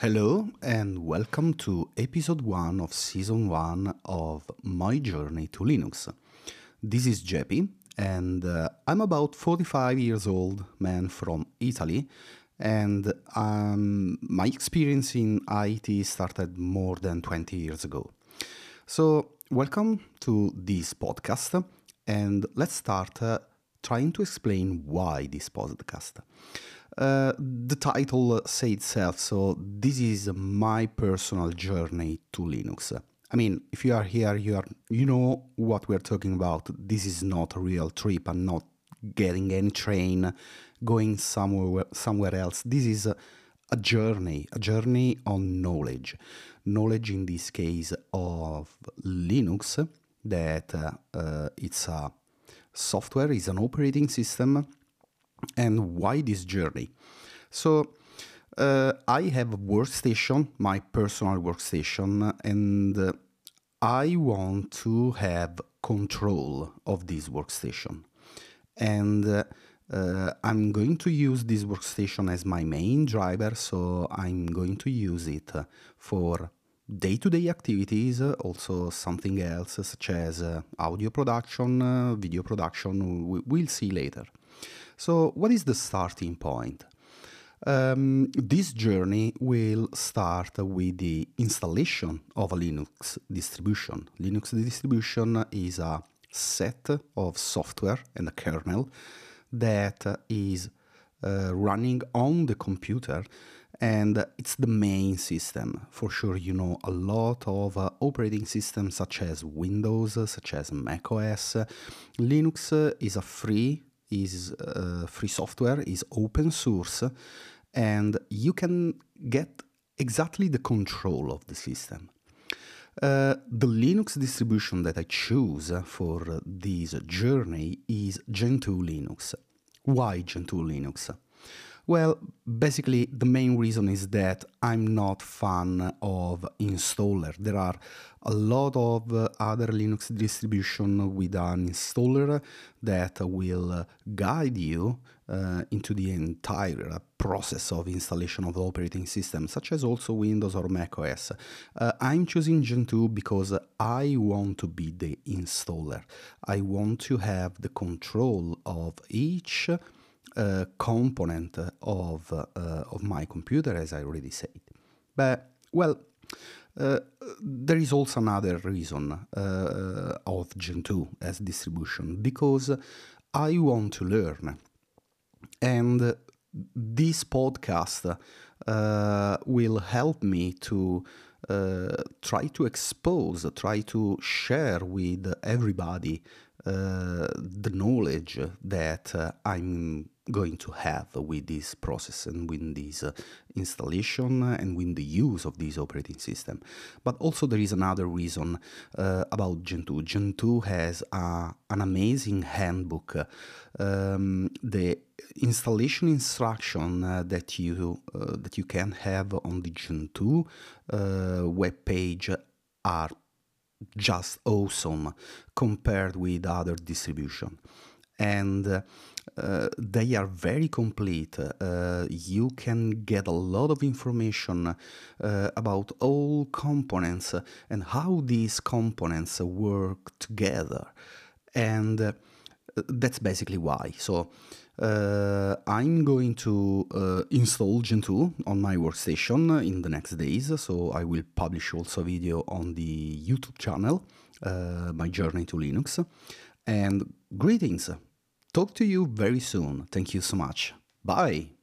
Hello and welcome to episode 1 of season 1 of My Journey to Linux. This is Jeppy and uh, I'm about 45 years old man from Italy and um, my experience in IT started more than 20 years ago. So, welcome to this podcast and let's start uh, trying to explain why this podcast. Uh, the title say itself, so this is my personal journey to Linux. I mean, if you are here, you are you know what we're talking about. This is not a real trip. I'm not getting any train, going somewhere somewhere else. This is a, a journey, a journey on knowledge. Knowledge in this case of Linux, that uh, uh, it's a software, is an operating system and why this journey? So, uh, I have a workstation, my personal workstation, and uh, I want to have control of this workstation. And uh, uh I'm going to use this workstation as my main driver, so I'm going to use it for day to day activities, also something else such as uh, audio production, uh, video production, we'll see later. So, what is the starting point? Um, this journey will start with the installation of a Linux distribution. Linux distribution is a set of software and a kernel that is uh, running on the computer and it's the main system. For sure, you know a lot of uh, operating systems such as Windows, such as macOS. Linux is a free is uh, free software, is open source, and you can get exactly the control of the system. Uh, the Linux distribution that I choose for this journey is Gentoo Linux. Why Gentoo Linux? Well, basically, the main reason is that I'm not fan of installer. There are a lot of uh, other Linux distribution with an installer that will guide you uh, into the entire process of installation of the operating system, such as also Windows or Mac OS. Uh, I'm choosing Gentoo because I want to be the installer. I want to have the control of each component of, uh, of my computer, as I already said. But, well, uh, there is also another reason uh, of Gentoo as distribution because I want to learn. And this podcast uh, will help me to uh, try to expose, try to share with everybody the knowledge that I'm going to have with this process and with this uh, installation and with the use of this operating system. But also there is another reason uh, about Gentoo. Gentoo has an amazing handbook. Um, the installation instruction uh, that you uh, that you can have on the Gentoo uh, web page are just awesome compared with other distribution and uh, they are very complete. Uh, you can get a lot of information uh, about all components and how these components work together. And uh, that's basically why. So uh, I'm going to uh, install Gentoo on my workstation in the next days. So I will publish also a video on the YouTube channel, My Journey to Linux. And greetings! Talk to you very soon. Thank you so much. Bye.